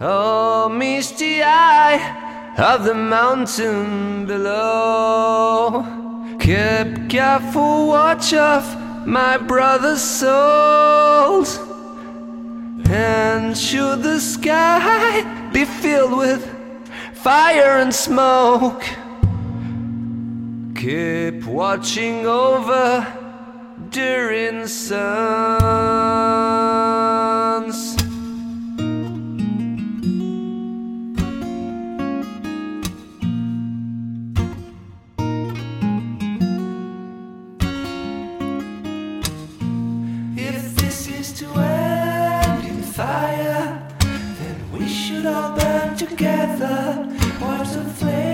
Oh, misty eye of the mountain below, keep careful watch of my brother's souls. And should the sky be filled with fire and smoke, keep watching over Durin's sons. together, points of flame.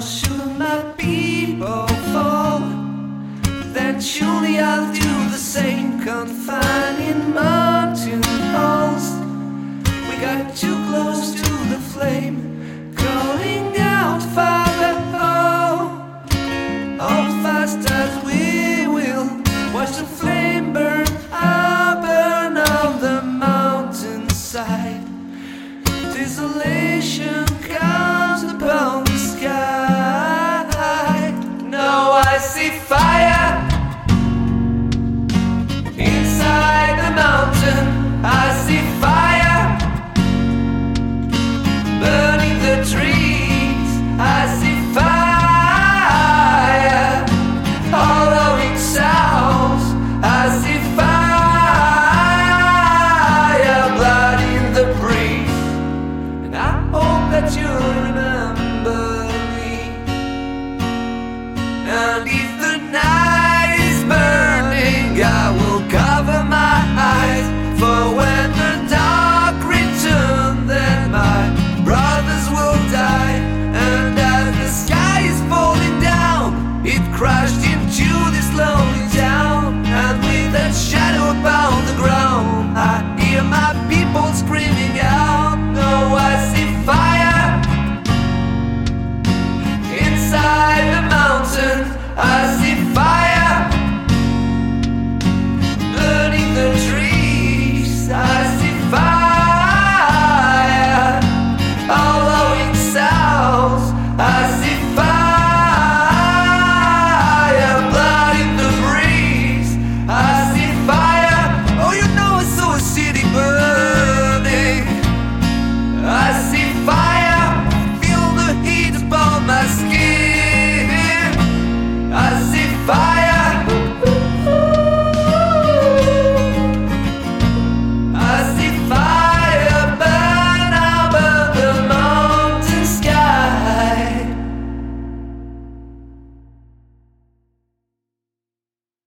Should my people fall? Then surely I'll do the same confined. crashed into this lonely town, and with that shadow upon the ground, I hear my.